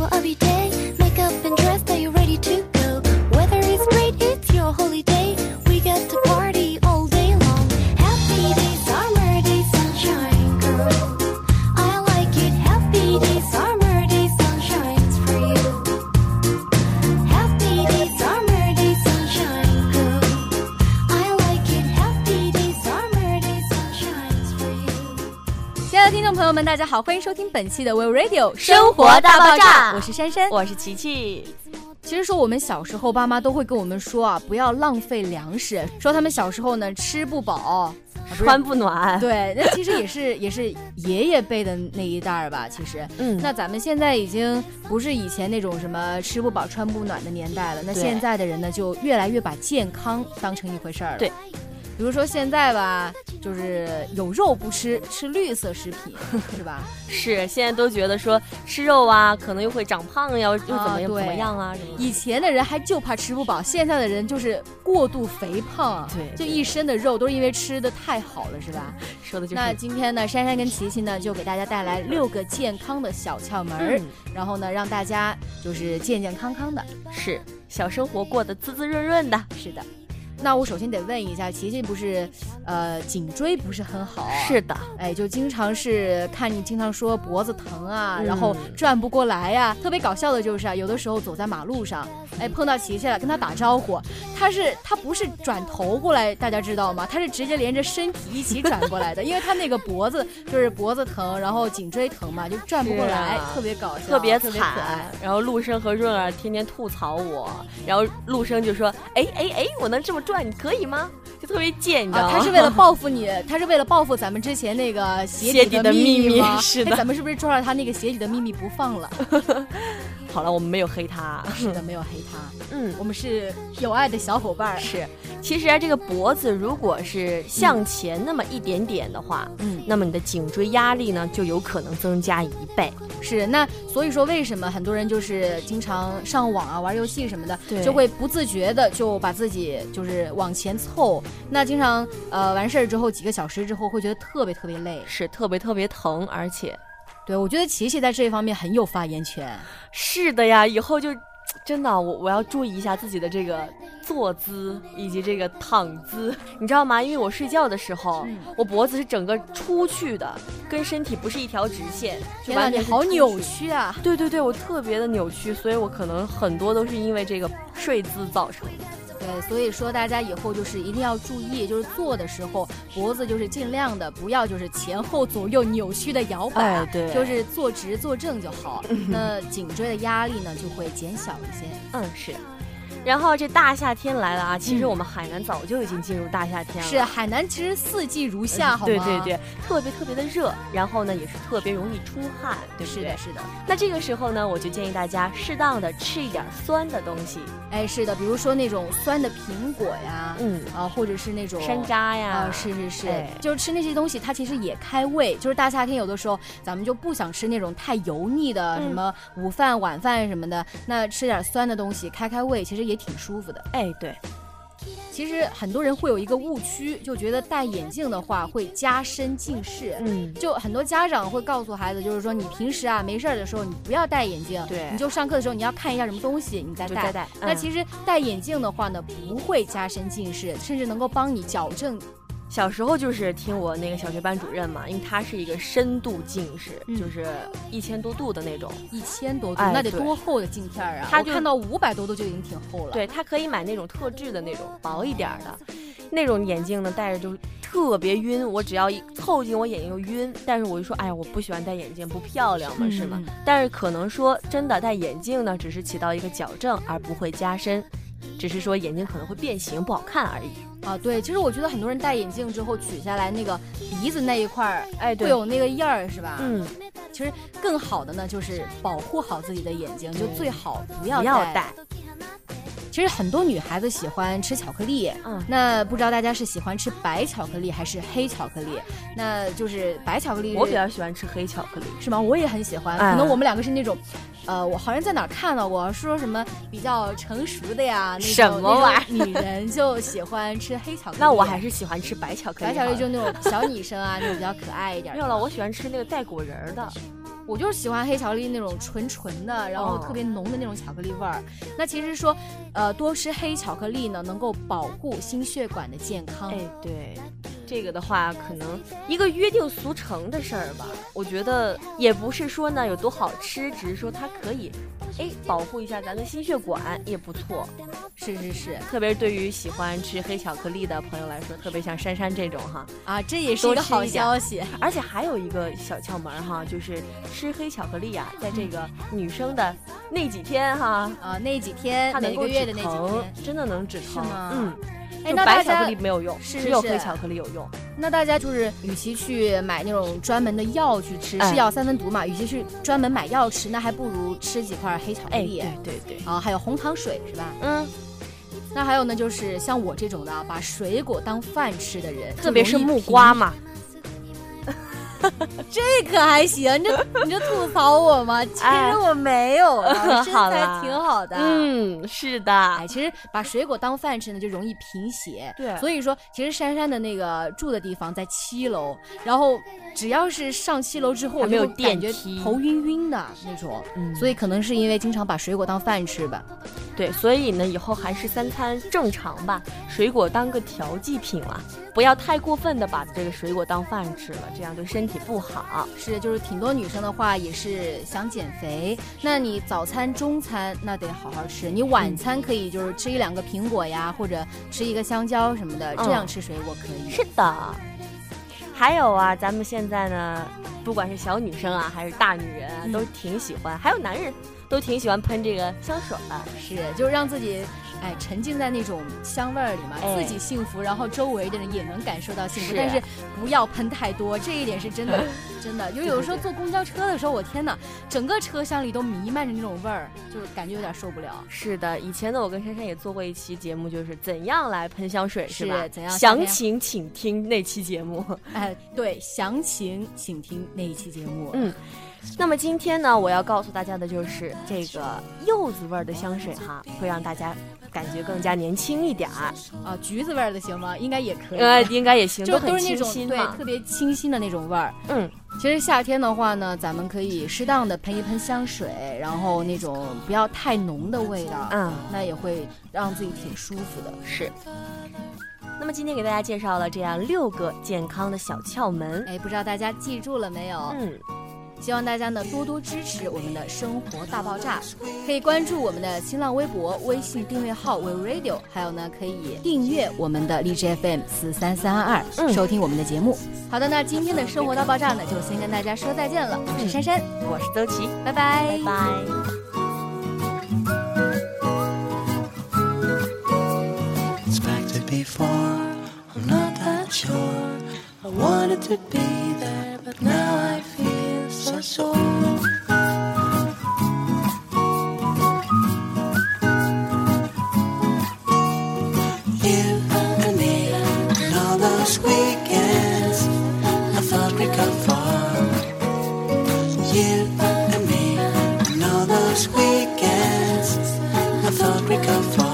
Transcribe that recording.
を浴びて的听众朋友们，大家好，欢迎收听本期的 We Radio 生活大爆炸我是珊珊。我是琪琪，其实说我们小时候，爸妈都会跟我们说啊，不要浪费粮食，说他们小时候呢吃不饱，穿不暖。对，那其实也是也是爷爷辈的那一代儿吧。其实，嗯那咱们现在已经不是以前那种什么吃不饱穿不暖的年代了。那现在的人呢，就越来越把健康当成一回事儿了。对。比如说现在吧，就是有肉不吃，吃绿色食品，是吧？是现在都觉得说吃肉啊，可能又会长胖呀，又又怎么怎么样啊什么。以前的人还就怕吃不饱，现在的人就是过度肥胖，对就一身的肉都是因为吃的太好了，是吧？说的就是那今天呢，珊珊跟琪琪呢就给大家带来六个健康的小窍门儿，嗯然后呢让大家就是健健康康的。是小生活过得滋滋润润的。是的。那我首先得问一下，琪琪不是，呃，颈椎不是很好、啊？是的，哎，就经常是看你经常说脖子疼啊，嗯然后转不过来呀、特别搞笑的就是啊，有的时候走在马路上，哎，碰到琪琪了，跟他打招呼，他是他不是转头过来，大家知道吗？他是直接连着身体一起转过来的，因为他那个脖子就是脖子疼，然后颈椎疼嘛，就转不过来，啊特别搞笑，特别可爱惨。然后陆生和润儿天天吐槽我，然后陆生就说：“哎哎哎，我能这么转，你可以吗？”就特别贱，你知道啊，吗？他是为了报复你，他是为了报复咱们之前那个 鞋鞋底的秘密？是的哎咱们是不是抓着他那个鞋底的秘密不放了？好了，我们没有黑他。是的，没有黑他，嗯，我们是有爱的小伙伴儿。是。其实啊，这个脖子如果是向前那么一点点的话，嗯，那么你的颈椎压力呢就有可能增加一倍。是那所以说，为什么很多人就是经常上网啊、玩游戏什么的，就会不自觉的就把自己就是往前凑。那经常呃完事儿之后几个小时之后，会觉得特别特别累。是特别特别疼，而且对我觉得琪琪在这一方面很有发言权。是的呀，以后就真的我我要注意一下自己的这个坐姿以及这个躺姿，你知道吗？因为我睡觉的时候，嗯我脖子是整个出去的，跟身体不是一条直线，就天呐，完你好。扭曲啊！对对对，我特别的扭曲，所以我可能很多都是因为这个睡姿造成的。对，所以说大家以后就是一定要注意，就是坐的时候脖子就是尽量的不要就是前后左右扭曲的摇摆，哎对就是坐直坐正就好。那颈椎的压力呢就会减小一些。嗯，是。然后这大夏天来了啊，其实嗯我们海南早就已经进入大夏天了。是海南其实四季如夏，好吗？对对对，特别特别的热，然后呢也是特别容易出汗，对不对？是的，是的。那这个时候呢，我就建议大家适当的吃一点酸的东西，哎，是的，比如说那种酸的苹果呀，嗯，啊，或者是那种山楂呀，啊，是是是，哎就是吃那些东西，它其实也开胃。就是大夏天有的时候，咱们就不想吃那种太油腻的，嗯什么午饭、晚饭什么的，那吃点酸的东西开开胃，其实也挺舒服的。哎，对，其实很多人会有一个误区，就觉得戴眼镜的话会加深近视。嗯，就很多家长会告诉孩子，就是说你平时啊没事儿的时候，你不要戴眼镜，对你就上课的时候你要看一下什么东西，你再戴。就再戴。嗯那其实戴眼镜的话呢，不会加深近视，甚至能够帮你矫正小时候就是听我那个小学班主任嘛，因为他是一个深度近视，嗯就是一千多度的那种。一千多度，哎那得多厚的镜片儿啊！他看到五百多度就已经挺厚了。，对他可以买那种特制的那种薄一点儿的，那种眼镜呢戴着就特别晕，我只要一凑近我眼睛就晕。但是我就说，哎呀，我不喜欢戴眼镜，不漂亮嘛，是吗？嗯但是可能说真的戴眼镜呢，只是起到一个矫正，而不会加深，只是说眼睛可能会变形不好看而已。啊，对，其实我觉得很多人戴眼镜之后取下来那个鼻子那一块儿，哎，会有那个印儿，是吧？嗯，其实更好的呢，就是保护好自己的眼睛，就最好不要不要戴。戴。其实很多女孩子喜欢吃巧克力，嗯那不知道大家是喜欢吃白巧克力还是黑巧克力？那就是白巧克力，我比较喜欢吃黑巧克力。是吗？我也很喜欢，哎可能我们两个是那种，呃，我好像在哪儿看到过，说什么比较成熟的呀，那种什么玩意儿女人就喜欢吃黑巧克力。那我还是喜欢吃白巧克力。白巧克力就那种小女生啊，那种比较可爱一点的。没有了，我喜欢吃那个带果仁儿的。我就是喜欢黑巧克力那种纯纯的，然后哦特别浓的那种巧克力味儿。那其实说，呃，多吃黑巧克力呢，能够保护心血管的健康。哎，对，这个的话，可能一个约定俗成的事儿吧。我觉得也不是说呢有多好吃，只是说它可以，哎，保护一下咱的心血管也不错。是是是特别是对于喜欢吃黑巧克力的朋友来说，特别像珊珊这种哈。啊，这也是一个好消息。而且还有一个小窍门哈，就是吃黑巧克力啊，在这个女生的那几天哈，啊，那几天它能够止每个月的那几疼天，，真的能止疼。吗嗯，哎，就那白巧克力没有用，只有黑巧克力有用。那大家就是，与其去买那种专门的药去吃，哎是药三分毒嘛，与其去专门买药吃，那还不如吃几块黑巧克哎，力。对对对，啊，还有红糖水是吧？嗯，那还有呢，就是像我这种的啊，把水果当饭吃的人，特别是木瓜嘛，这可还行，你这你这吐槽我吗？其哎实我没有啊，身材挺好的。嗯，是的哎，，其实把水果当饭吃呢，就容易贫血。对所以说，其实珊珊的那个住的地方在七楼，然后只要是上七楼之后，没有就感觉电梯头晕晕的那种。嗯所以可能是因为经常把水果当饭吃吧。对，所以呢，以后还是三餐正常吧，水果当个调剂品了，不要太过分的把这个水果当饭吃了，这样对身体不好。是，就是挺多女生的话也是想减肥，那你早餐、中餐那得好好吃，你晚餐可以就是吃一两个苹果呀，或者吃一个香蕉什么的，这样嗯吃水果可以。是的，还有啊，咱们现在呢，不管是小女生啊，还是大女人啊，嗯都挺喜欢，还有男人都挺喜欢喷这个香水儿。是，就是让自己哎沉浸在那种香味儿里嘛，哎自己幸福，然后周围的人也能感受到幸福，是但是不要喷太多，这一点是真的，真的。就有的时候坐公交车的时候，我天哪，整个车厢里都弥漫着那种味儿，就是感觉有点受不了。是的，以前呢，我跟珊珊也做过一期节目，就是怎样来喷香水，是吧？怎样详情请听那期节目。哎，对，详情请听那一期节目。嗯那么今天呢，我要告诉大家的就是这个柚子味儿的香水哈，会让大家感觉更加年轻一点儿。啊，橘子味儿的行吗？应该也可以。呃，应该也行，就很清都是那种对新。特别清新的那种味儿。嗯，其实夏天的话呢，咱们可以适当的喷一喷香水，然后那种不要太浓的味道，嗯，那也会让自己挺舒服的。是。那么今天给大家介绍了这样六个健康的小窍门。哎，不知道大家记住了没有？嗯，希望大家呢多多支持我们的生活大爆炸，可以关注我们的新浪微博、微信订阅号 We Radio，还有呢可以订阅我们的荔枝 FM 四三三二二，嗯收听我们的节目。好的，那今天的生活大爆炸呢，就先跟大家说再见了。我是珊珊，我是周琦，拜拜，拜拜。would be there, but now I feel so sore. You and me and all those weekends I thought we'd come far. You and me and all those weekends I thought we'd come far.